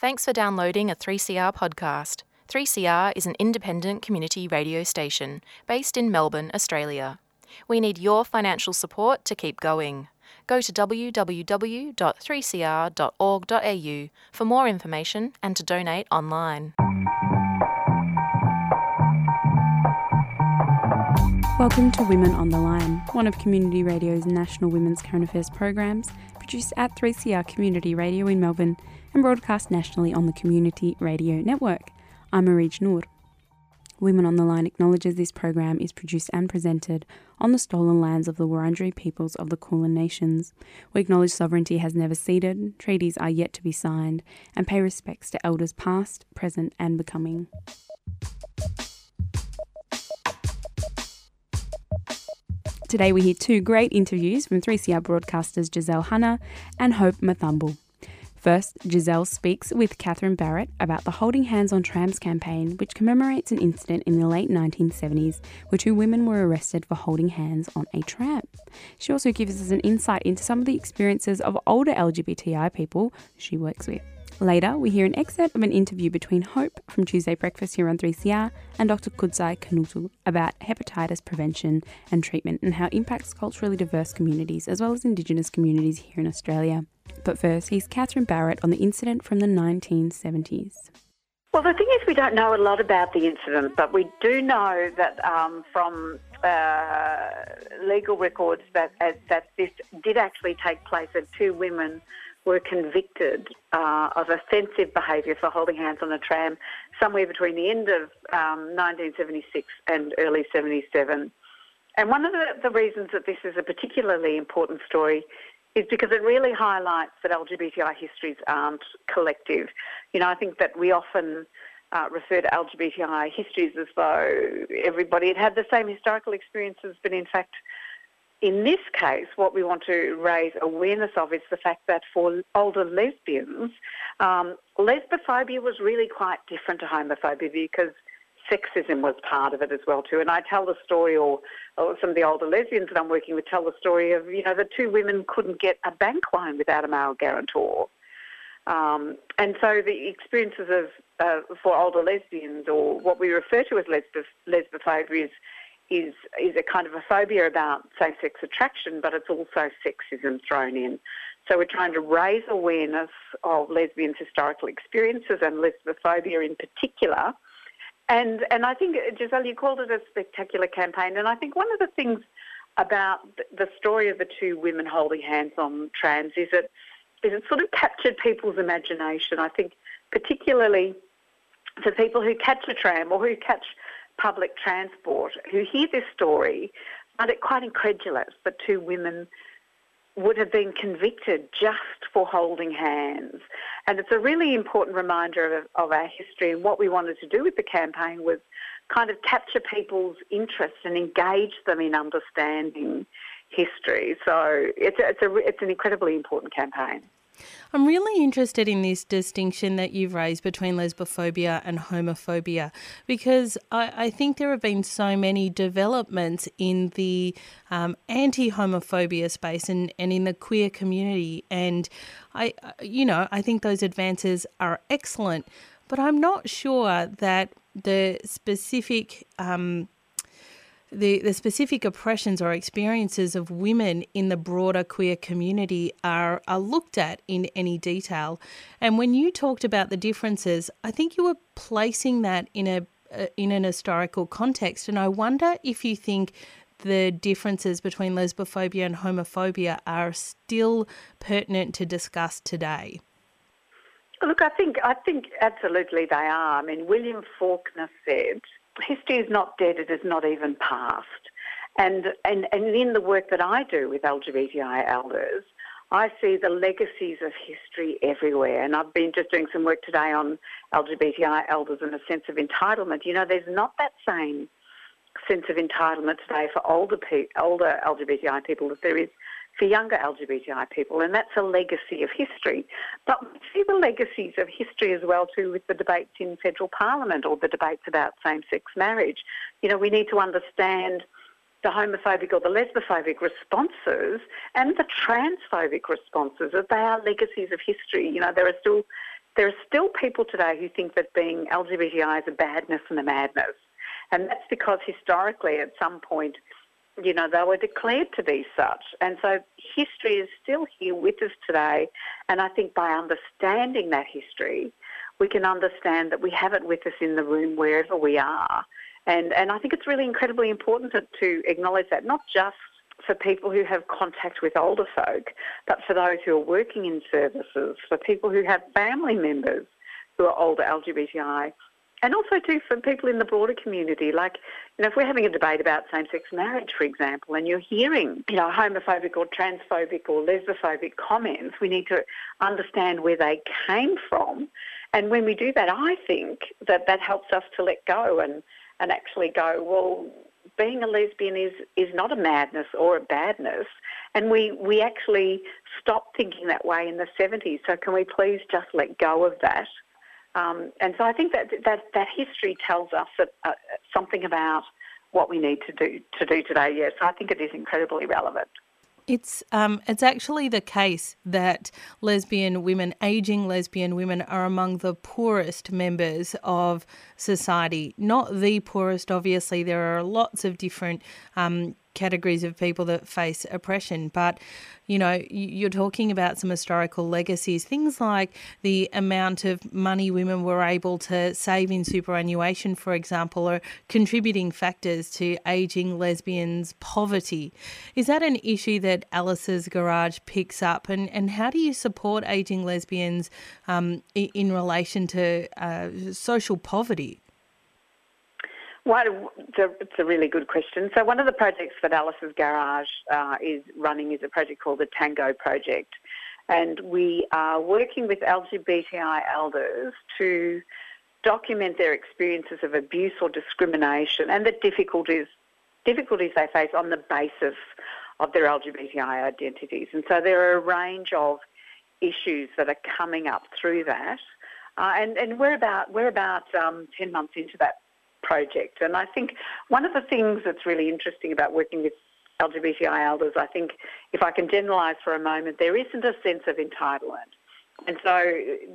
Thanks for downloading a 3CR podcast. 3CR is an independent community radio station based in Melbourne, Australia. We need your financial support to keep going. Go to www.3cr.org.au for more information and to donate online. Welcome to Women on the Line, one of Community Radio's national women's current affairs programs, produced at 3CR Community Radio in Melbourne and broadcast nationally on the Community Radio Network. I'm Marij Noor. Women on the Line acknowledges this program is produced and presented on the stolen lands of the Wurundjeri peoples of the Kulin Nations. We acknowledge sovereignty has never ceded, treaties are yet to be signed, and pay respects to elders past, present, and becoming. Today we hear two great interviews from 3CR broadcasters Giselle Hanna and Hope Mathumble. First, Giselle speaks with Catherine Barrett about the Holding Hands on Trams campaign, which commemorates an incident in the late 1970s where two women were arrested for holding hands on a tram. She also gives us an insight into some of the experiences of older LGBTI people she works with. Later, we hear an excerpt of an interview between Hope from Tuesday Breakfast here on 3CR and Dr. Kudzai Kanhutu about hepatitis prevention and treatment and how it impacts culturally diverse communities as well as Indigenous communities here in Australia. But first, here's Catherine Barrett on the incident from the 1970s. Well, the thing is, we don't know a lot about the incident, but we do know that um, from uh, legal records that uh, that this did actually take place, and two women were convicted uh, of offensive behaviour for holding hands on a tram somewhere between the end of um, 1976 and early 77. And one of the, the, reasons that this is a particularly important story is because it really highlights that LGBTI histories aren't collective. You know, I think that we often uh, refer to LGBTI histories as though everybody had had the same historical experiences, but in fact, in this case, what we want to raise awareness of is the fact that for older lesbians, um, lesbophobia was really quite different to homophobia because sexism was part of it as well too. And I tell the story, or, or, some of the older lesbians that I'm working with tell the story of you know the two women couldn't get a bank loan without a male guarantor. Um, and so the experiences of uh, for older lesbians, or what we refer to as lesbophobia, is is is a kind of a phobia about same-sex attraction, but it's also sexism thrown in. So we're trying to raise awareness of lesbians' historical experiences and lesbophobia in particular. And and I think Giselle, you called it a spectacular campaign, and I think one of the things about the story of the two women holding hands on trams is it is it sort of captured people's imagination. I think particularly for people who catch a tram or who catch public transport who hear this story find it quite incredulous that two women would have been convicted just for holding hands. And it's a really important reminder of, of, our history. And what we wanted to do with the campaign was kind of capture people's interest and engage them in understanding history. So it's, a, it's, a, it's an incredibly important campaign. I'm really interested in this distinction that you've raised between lesbophobia and homophobia because I, I think there have been so many developments in the um, anti homophobia space and, and in the queer community. And I, you know, I think those advances are excellent, but I'm not sure that the specific. Um, the, the specific oppressions or experiences of women in the broader queer community are, are looked at in any detail. And when you talked about the differences, I think you were placing that in a uh, in an historical context. And I wonder if you think the differences between lesbophobia and homophobia are still pertinent to discuss today. Look, I think I think absolutely they are. I mean, William Faulkner said history is not dead, it is not even past. And, and, and in the work that I do with LGBTI elders, I see the legacies of history everywhere. And I've been just doing some work today on LGBTI elders and a sense of entitlement. You know, there's not that same sense of entitlement today for older, pe- older LGBTI people that there is for younger LGBTI people, and that's a legacy of history. But we see the legacies of history as well too with the debates in federal parliament or the debates about same-sex marriage. You know, we need to understand the homophobic or the lesbophobic responses and the transphobic responses, that they are legacies of history. You know, there are still there are still people today who think that being LGBTI is a badness and a madness. And that's because historically, at some point, you know, they were declared to be such. And so history is still here with us today. And I think by understanding that history, we can understand that we have it with us in the room wherever we are. And, and I think it's really incredibly important to, to acknowledge that, not just for people who have contact with older folk, but for those who are working in services, for people who have family members who are older LGBTI, and also too for people in the broader community. Like, you know, if we're having a debate about same-sex marriage, for example, and you're hearing, you know, homophobic or transphobic or lesbophobic comments, we need to understand where they came from. And when we do that, I think that that helps us to let go and, and actually go, well, being a lesbian is, is not a madness or a badness. And we, we actually stopped thinking that way in the 70s. So can we please just let go of that? Um, and so I think that, that that history tells us that, uh, something about what we need to do to do today. Yes, I think it is incredibly relevant. It's um, it's actually the case that lesbian women, aging lesbian women, are among the poorest members of society. Not the poorest, obviously. There are lots of different um, categories of people that face oppression. But, you know, you're talking about some historical legacies, things like the amount of money women were able to save in superannuation, for example, are contributing factors to ageing lesbians' poverty. Is that an issue that Alice's Garage picks up? And, and how do you support ageing lesbians um, in relation to uh, social poverty? Well, it's a, really good question. So one of the projects that Alice's Garage uh, is running is a project called the Tango Project. And we are working with LGBTI elders to document their experiences of abuse or discrimination and the difficulties difficulties they face on the basis of their LGBTI identities. And so there are a range of issues that are coming up through that. Uh, and, and we're about we're about um, ten months into that project. And I think one of the things that's really interesting about working with LGBTI elders, I think, if I can generalise for a moment, there isn't a sense of entitlement. And so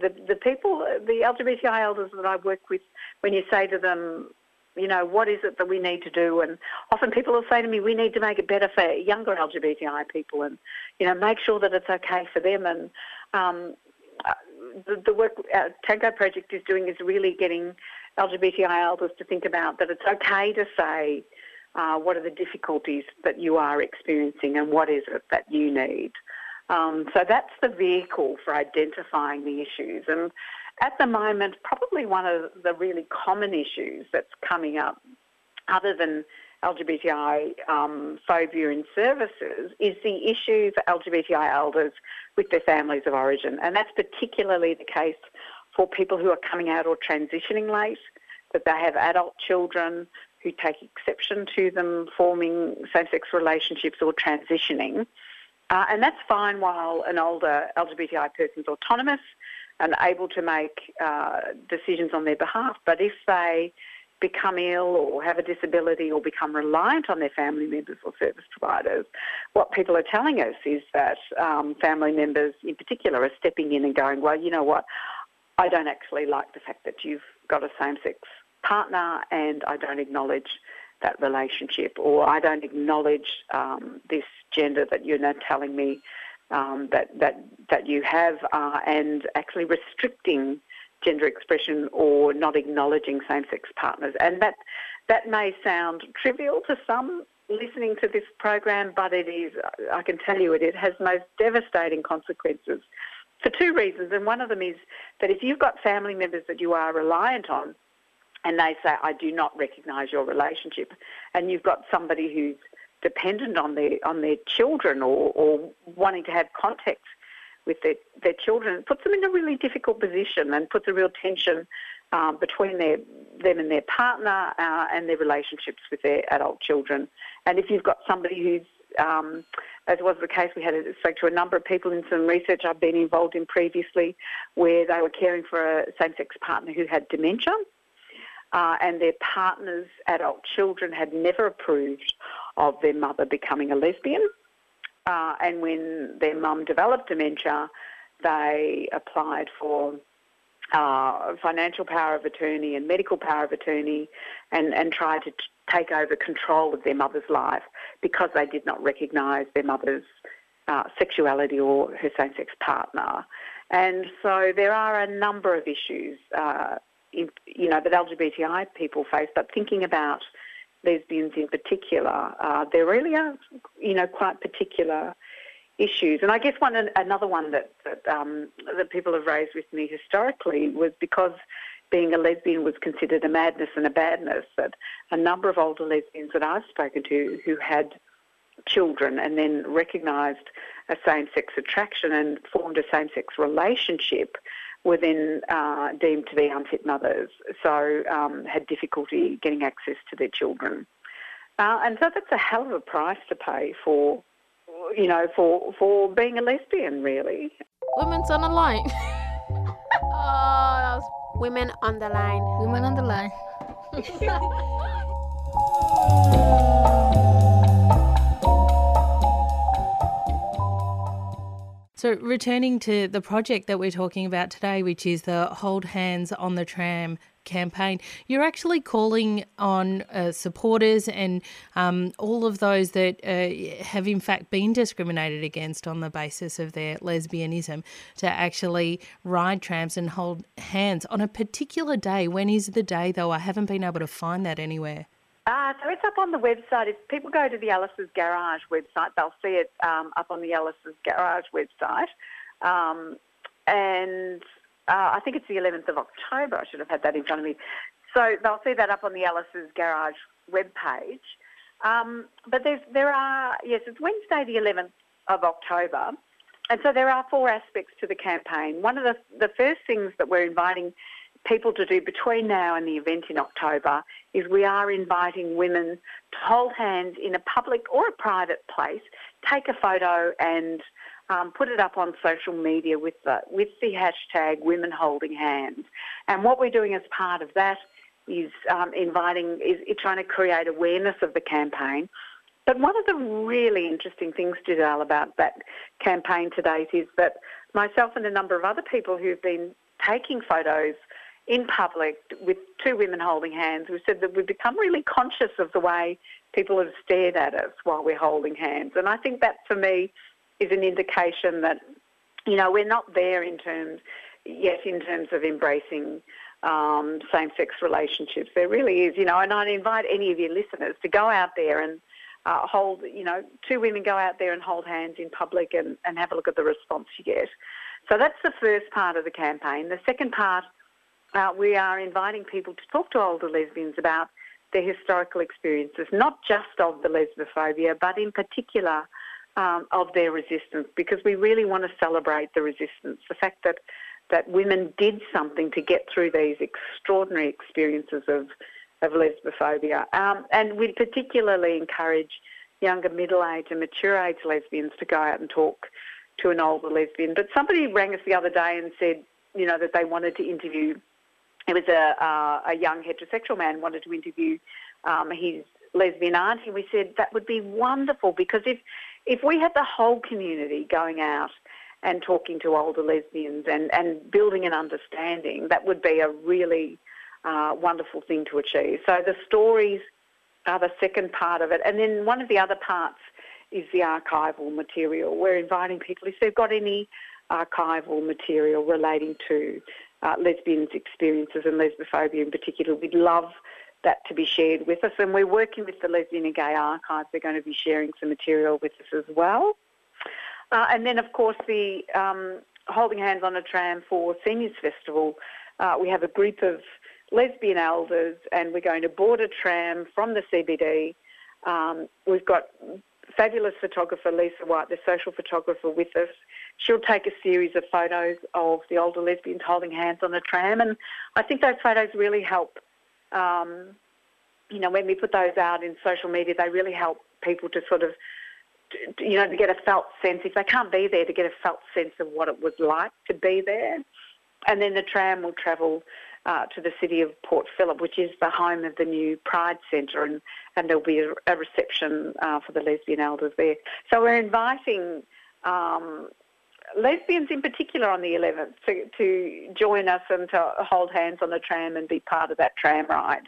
the, the people, the LGBTI elders that I work with, when you say to them, you know, what is it that we need to do? And often people will say to me, we need to make it better for younger LGBTI people and, you know, make sure that it's okay for them. And um, the, the work uh, Tango Project is doing is really getting LGBTI elders to think about that it's okay to say uh, what are the difficulties that you are experiencing and what is it that you need. Um, so that's the vehicle for identifying the issues. And at the moment, probably one of the really common issues that's coming up, other than LGBTI um, phobia in services, is the issue for LGBTI elders with their families of origin. And that's particularly the case for people who are coming out or transitioning late, that they have adult children who take exception to them forming same sex relationships or transitioning. Uh, and that's fine while an older LGBTI person is autonomous and able to make uh, decisions on their behalf. But if they become ill or have a disability or become reliant on their family members or service providers, what people are telling us is that um, family members in particular are stepping in and going, well, you know what, I don't actually like the fact that you've got a same sex partner and I don't acknowledge that relationship or I don't acknowledge um, this gender that you're now telling me um, that, that, that you have uh, and actually restricting gender expression or not acknowledging same-sex partners. And that, that may sound trivial to some listening to this program, but it is, I can tell you it, it has most devastating consequences for two reasons. And one of them is that if you've got family members that you are reliant on, and they say, I do not recognise your relationship, and you've got somebody who's dependent on their on their children or, or wanting to have contact with their, their children, it puts them in a really difficult position and puts a real tension um, between their them and their partner uh, and their relationships with their adult children. And if you've got somebody who's um, as was the case, we had a, spoke to a number of people in some research I've been involved in previously, where they were caring for a same-sex partner who had dementia, uh, and their partner's adult children had never approved of their mother becoming a lesbian. Uh, and when their mum developed dementia, they applied for uh, financial power of attorney and medical power of attorney and, and tried to take over control of their mother's life because they did not recognise their mother's uh, sexuality or her same sex partner. And so there are a number of issues, uh, in, you know, that LGBTI people face, but thinking about lesbians in particular, uh, there really are, you know, quite particular issues. And I guess one another one that that, um, that people have raised with me historically was because being a lesbian was considered a madness and a badness. That a number of older lesbians that I've spoken to who had children and then recognised a same-sex attraction and formed a same-sex relationship were then uh, deemed to be unfit mothers, so um, had difficulty getting access to their children. Uh, and so that's a hell of a price to pay for you know, for for being a lesbian, really. Women's on the line. oh, was... Women on the line. Women on the line. So, returning to the project that we're talking about today, which is the Hold Hands on the Tram campaign, you're actually calling on uh, supporters and um, all of those that uh, have, in fact, been discriminated against on the basis of their lesbianism to actually ride trams and hold hands on a particular day. When is the day, though? I haven't been able to find that anywhere. Uh, so it's up on the website. If people go to the Alice's Garage website, they'll see it um, up on the Alice's Garage website. Um, and uh, I think it's the 11th of October. I should have had that in front of me. So they'll see that up on the Alice's Garage webpage. Um, but there are, yes, it's Wednesday the 11th of October. And so there are four aspects to the campaign. One of the, the first things that we're inviting people to do between now and the event in October is we are inviting women to hold hands in a public or a private place, take a photo and um, put it up on social media with the, with the hashtag women holding hands. And what we're doing as part of that is um, inviting, is, is trying to create awareness of the campaign. But one of the really interesting things, Giselle, about that campaign to date is that myself and a number of other people who've been taking photos in public with two women holding hands, we said that we've become really conscious of the way people have stared at us while we're holding hands. And I think that for me is an indication that, you know, we're not there in terms, yet in terms of embracing um, same-sex relationships. There really is, you know, and I'd invite any of your listeners to go out there and uh, hold, you know, two women go out there and hold hands in public and, and have a look at the response you get. So that's the first part of the campaign. The second part, uh, we are inviting people to talk to older lesbians about their historical experiences, not just of the lesbophobia, but in particular um, of their resistance because we really want to celebrate the resistance, the fact that, that women did something to get through these extraordinary experiences of, of lesbophobia. Um, and we particularly encourage younger middle-aged and mature-age lesbians to go out and talk to an older lesbian. But somebody rang us the other day and said, you know, that they wanted to interview. It was a, uh, a young heterosexual man wanted to interview um, his lesbian auntie. We said that would be wonderful because if if we had the whole community going out and talking to older lesbians and, and building an understanding, that would be a really uh, wonderful thing to achieve. So the stories are the second part of it. And then one of the other parts is the archival material. We're inviting people, if they've got any archival material relating to uh, lesbians' experiences and lesbophobia in particular, we'd love that to be shared with us. And we're working with the Lesbian and Gay Archives. They're going to be sharing some material with us as well. Uh, and then, of course, the um, Holding Hands on a Tram for Seniors Festival. Uh, we have a group of lesbian elders, and we're going to board a tram from the CBD. Um, we've got fabulous photographer Lisa White, the social photographer, with us. She'll take a series of photos of the older lesbians holding hands on a tram, and I think those photos really help um, you know, when we put those out in social media, they really help people to sort of, you know, to get a felt sense, if they can't be there, to get a felt sense of what it was like to be there. And then the tram will travel uh, to the city of Port Phillip, which is the home of the new Pride Centre, and, and there'll be a, a reception uh, for the lesbian elders there. So we're inviting um, lesbians in particular on the 11th to, to join us and to hold hands on the tram and be part of that tram ride.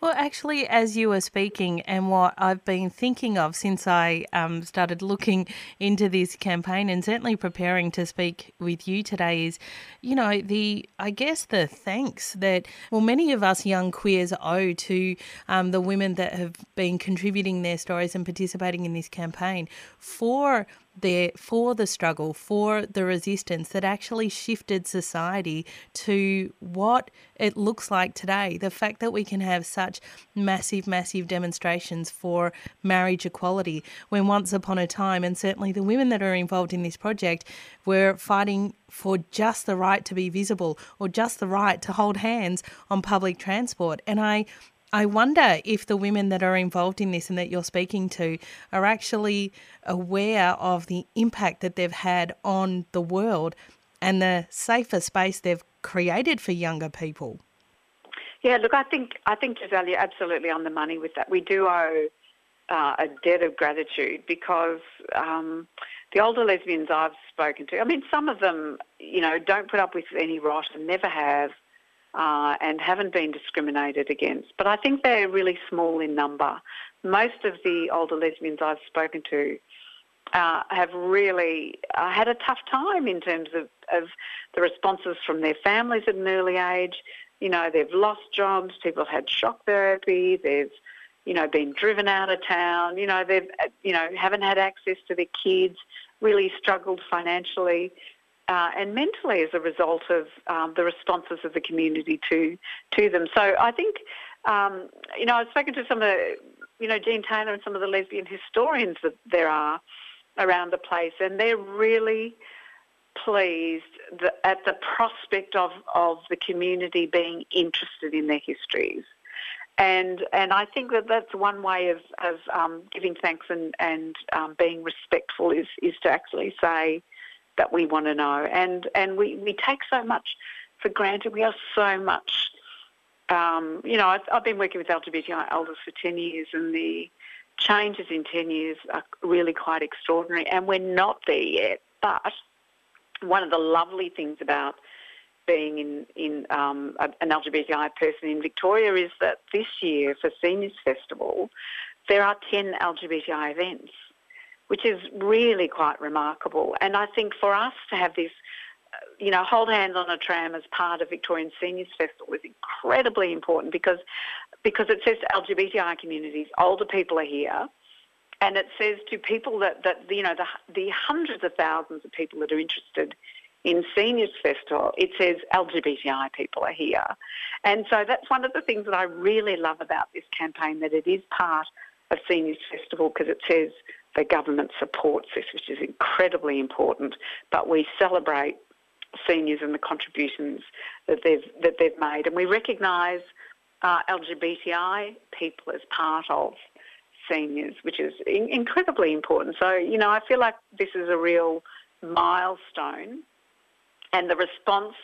Well, actually, as you were speaking, and what I've been thinking of since I um, started looking into this campaign and certainly preparing to speak with you today is, you know, the, I guess, the thanks that, well, many of us young queers owe to um, the women that have been contributing their stories and participating in this campaign for there for the struggle, for the resistance that actually shifted society to what it looks like today. The fact that we can have such massive, massive demonstrations for marriage equality, when once upon a time, and certainly the women that are involved in this project, were fighting for just the right to be visible or just the right to hold hands on public transport. And I I wonder if the women that are involved in this and that you're speaking to are actually aware of the impact that they've had on the world and the safer space they've created for younger people. Yeah, look, I think I think Giselle, you're absolutely on the money with that. We do owe uh, a debt of gratitude because um, the older lesbians I've spoken to, I mean, some of them, you know, don't put up with any rot and never have uh, and haven't been discriminated against. But I think they're really small in number. Most of the older lesbians I've spoken to uh, have really uh, had a tough time in terms of, of the responses from their families at an early age. You know, they've lost jobs, people have had shock therapy, they've, you know, been driven out of town, you know, they've, you know, haven't had access to their kids, really struggled financially uh, and mentally as a result of um, the responses of the community to to them. So I think, um, you know, I've spoken to some of the, you know, Jean Taylor and some of the lesbian historians that there are around the place, and they're really pleased at the prospect of, of the community being interested in their histories. And and I think that that's one way of, of um, giving thanks and, and um, being respectful is, is to actually say, that we want to know. And and we, we take so much for granted. We are so much, um, you know, I've, I've been working with LGBTI elders for 10 years and the changes in 10 years are really quite extraordinary. And we're not there yet. But one of the lovely things about being in, in um, an LGBTI person in Victoria is that this year for Seniors Festival, there are 10 LGBTI events which is really quite remarkable. And I think for us to have this, you know, hold hands on a tram as part of Victorian Seniors Festival is incredibly important because because it says to LGBTI communities, older people are here. And it says to people that, that you know, the, the hundreds of thousands of people that are interested in Seniors Festival, it says LGBTI people are here. And so that's one of the things that I really love about this campaign, that it is part of Seniors Festival because it says the government supports this, which is incredibly important. But we celebrate seniors and the contributions that they've that they've made, and we recognise uh, LGBTI people as part of seniors, which is in- incredibly important. So you know, I feel like this is a real milestone, and the response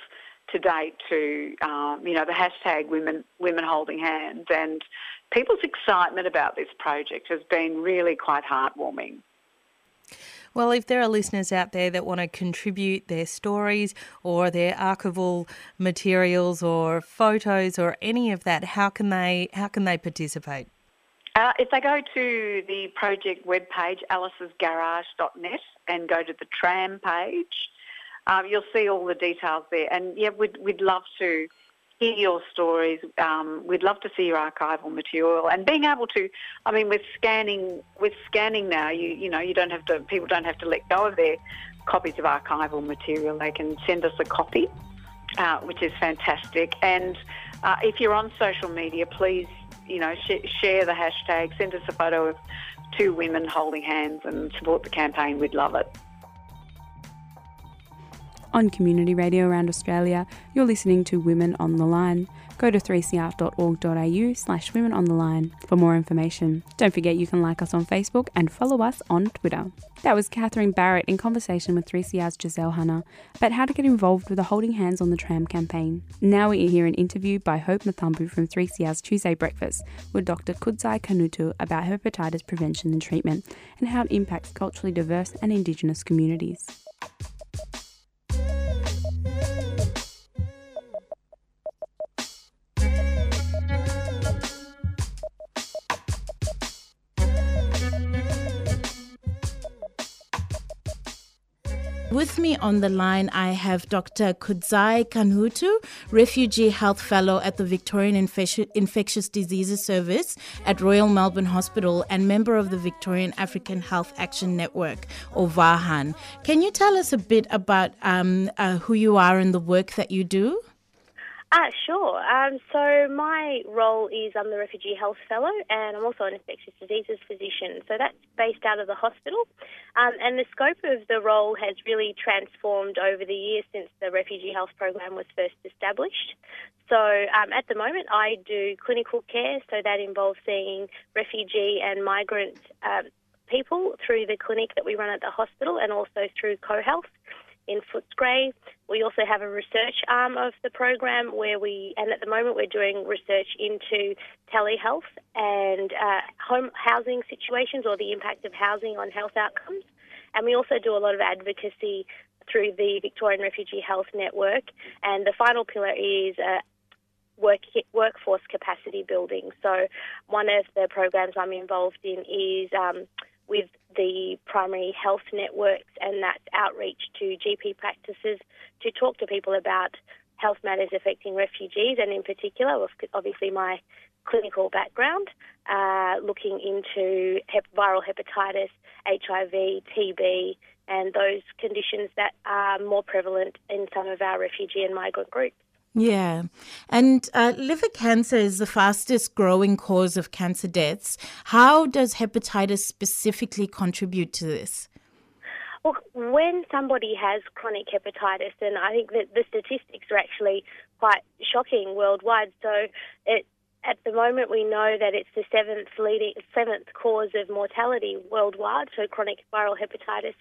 to date to um, you know the hashtag women women holding hands and people's excitement about this project has been really quite heartwarming. Well, if there are listeners out there that want to contribute their stories or their archival materials or photos or any of that, how can they how can they participate? Uh, if they go to the project webpage, alicesgarage.net, and go to the tram page, um, you'll see all the details there. And yeah, we'd, we'd love to hear your stories. Um, we'd love to see your archival material and being able to. I mean, with scanning, with scanning now, you you know, you don't have to. People don't have to let go of their copies of archival material. They can send us a copy, uh, which is fantastic. And uh, if you're on social media, please, you know, sh- share the hashtag. Send us a photo of two women holding hands and support the campaign. We'd love it on community radio around Australia. You're listening to Women on the Line. Go to 3cr.org.au slash women on the line for more information. Don't forget you can like us on Facebook and follow us on Twitter. That was Catherine Barrett in conversation with 3CR's Giselle Hanna about how to get involved with the Holding Hands on the Tram campaign. Now we hear an interview by Hope Mathambu from 3CR's Tuesday Breakfast with Dr. Kudzai Kanhutu about hepatitis prevention and treatment and how it impacts culturally diverse and Indigenous communities. With me on the line, I have Dr. Kudzai Kanhutu, Refugee Health Fellow at the Victorian Infecti- Infectious Diseases Service at Royal Melbourne Hospital and member of the Victorian African Health Action Network, or VAHAN. Can you tell us a bit about um, uh, who you are and the work that you do? Uh, sure. Um, so my role is I'm the Refugee Health Fellow and I'm also an infectious diseases physician. So that's based out of the hospital. Um, and the scope of the role has really transformed over the years since the Refugee Health Program was first established. So um, at the moment I do clinical care, so that involves seeing refugee and migrant um, people through the clinic that we run at the hospital and also through CoHealth in Footscray. We also have a research arm of the program where we, and at the moment we're doing research into telehealth and uh, home housing situations or the impact of housing on health outcomes. And we also do a lot of advocacy through the Victorian Refugee Health Network. And the final pillar is uh, work, workforce capacity building. So one of the programs I'm involved in is um, with the primary health networks, and that's outreach to GP practices to talk to people about health matters affecting refugees, and in particular, obviously, my clinical background, uh, looking into hep- viral hepatitis, HIV, TB, and those conditions that are more prevalent in some of our refugee and migrant groups. Yeah. And uh, liver cancer is the fastest growing cause of cancer deaths. How does hepatitis specifically contribute to this? Well, when somebody has chronic hepatitis, and I think that the statistics are actually quite shocking worldwide. So it at the moment, we know that it's the seventh leading seventh cause of mortality worldwide, so chronic viral hepatitis.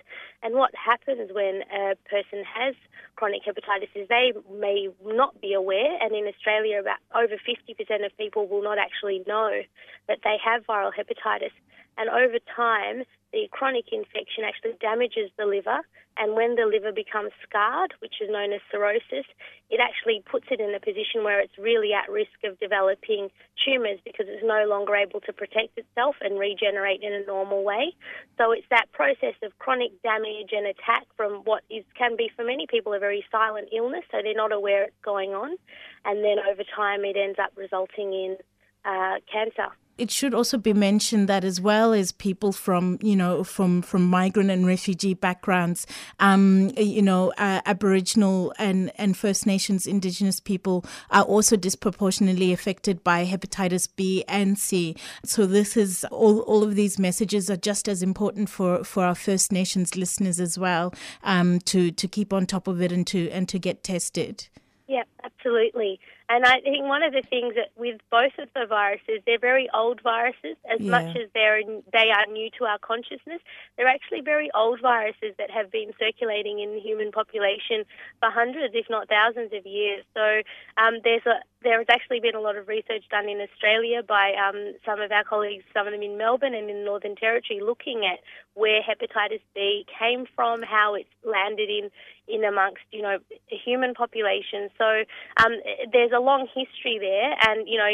And what happens when a person has chronic hepatitis is they may not be aware, and in Australia, about over 50% of people will not actually know that they have viral hepatitis. And over time, the chronic infection actually damages the liver, and when the liver becomes scarred, which is known as cirrhosis, it actually puts it in a position where it's really at risk of developing tumours because it's no longer able to protect itself and regenerate in a normal way. So it's that process of chronic damage and attack from what is can be for many people a very silent illness, so they're not aware it's going on, and then over time it ends up resulting in uh, cancer it should also be mentioned that as well as people from you know from from migrant and refugee backgrounds, um, you know, uh, Aboriginal and and First Nations Indigenous people are also disproportionately affected by hepatitis B and C. So this is all all of these messages are just as important for for our First Nations listeners as well um, to to keep on top of it and to and to get tested. Yeah, absolutely. And I think one of the things that with both of the viruses, they're very old viruses. As yeah. much as they're they are new to our consciousness, they're actually very old viruses that have been circulating in the human population for hundreds, if not thousands, of years. So um, there's a there has actually been a lot of research done in Australia by um, some of our colleagues, some of them in Melbourne and in the Northern Territory, looking at where hepatitis B came from, how it's landed in in amongst you know human population. So um, there's a long history there, and you know.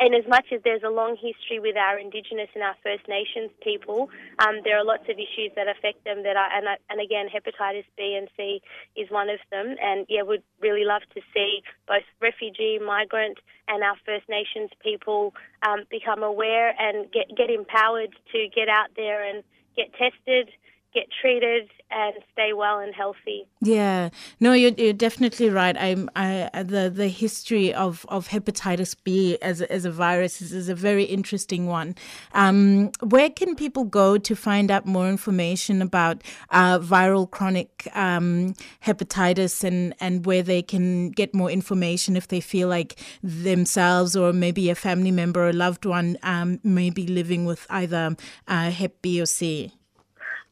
And as much as there's a long history with our Indigenous and our First Nations people, um, there are lots of issues that affect them. That are, and, and again, hepatitis B and C is one of them. And yeah, we'd really love to see both refugee, migrant, and our First Nations people um, become aware and get get empowered to get out there and get tested get treated and stay well and healthy. Yeah, no, you're, you're definitely right. I'm I, the the history of, of hepatitis B as as a virus is, is a very interesting one. Um, where can people go to find out more information about uh, viral chronic um, hepatitis and and where they can get more information if they feel like themselves or maybe a family member or loved one um, may be living with either uh, Hep B or C?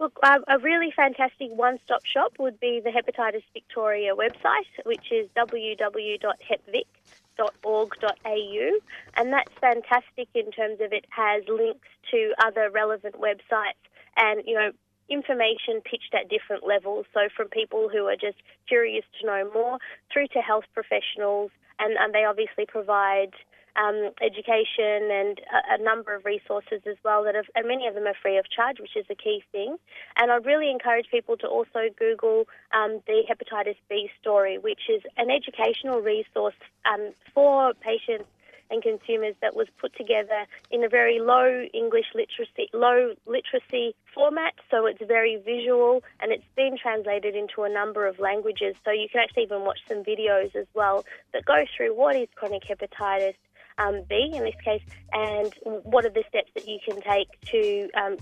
Look, a really fantastic one stop shop would be the Hepatitis Victoria website, which is www.hepvic.org.au, and that's fantastic in terms of it has links to other relevant websites and, you know, information pitched at different levels. So from people who are just curious to know more through to health professionals, and, and they obviously provide um, education and a, a, number of resources as well that have, and many of them are free of charge, which is a key thing. And I'd really encourage people to also Google um, the hepatitis B story, which is an educational resource um, for patients and consumers that was put together in a very low English literacy, low literacy format. So it's very visual and it's been translated into a number of languages. So you can actually even watch some videos as well that go through what is chronic hepatitis, um, B in this case, and what are the steps that you can take to um,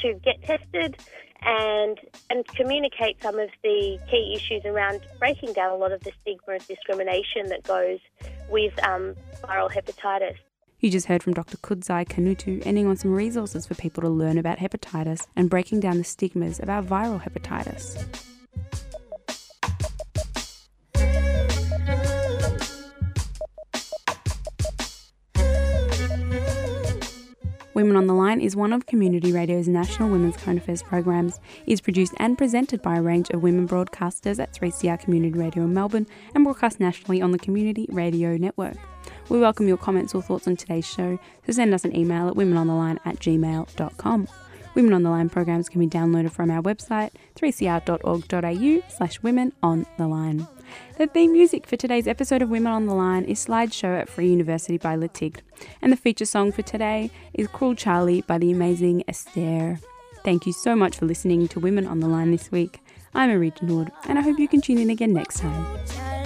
to get tested and and communicate some of the key issues around breaking down a lot of the stigma and discrimination that goes with um, viral hepatitis. You just heard from Dr. Kudzai Kanhutu ending on some resources for people to learn about hepatitis and breaking down the stigmas about viral hepatitis. Women on the Line is one of Community Radio's national women's current affairs programs. It is produced and presented by a range of women broadcasters at 3CR Community Radio in Melbourne and broadcast nationally on the Community Radio Network. We welcome your comments or thoughts on today's show, so send us an email at womenontheline at gmail.com. Women on the Line programs can be downloaded from our website, 3cr.org.au slash women on the line. The theme music for today's episode of Women on the Line is Slideshow at Free University by Le Tigre, and the feature song for today is Cruel Charlie by the amazing Esther. Thank you so much for listening to Women on the Line this week. I'm Arita Nord, and I hope you can tune in again next time.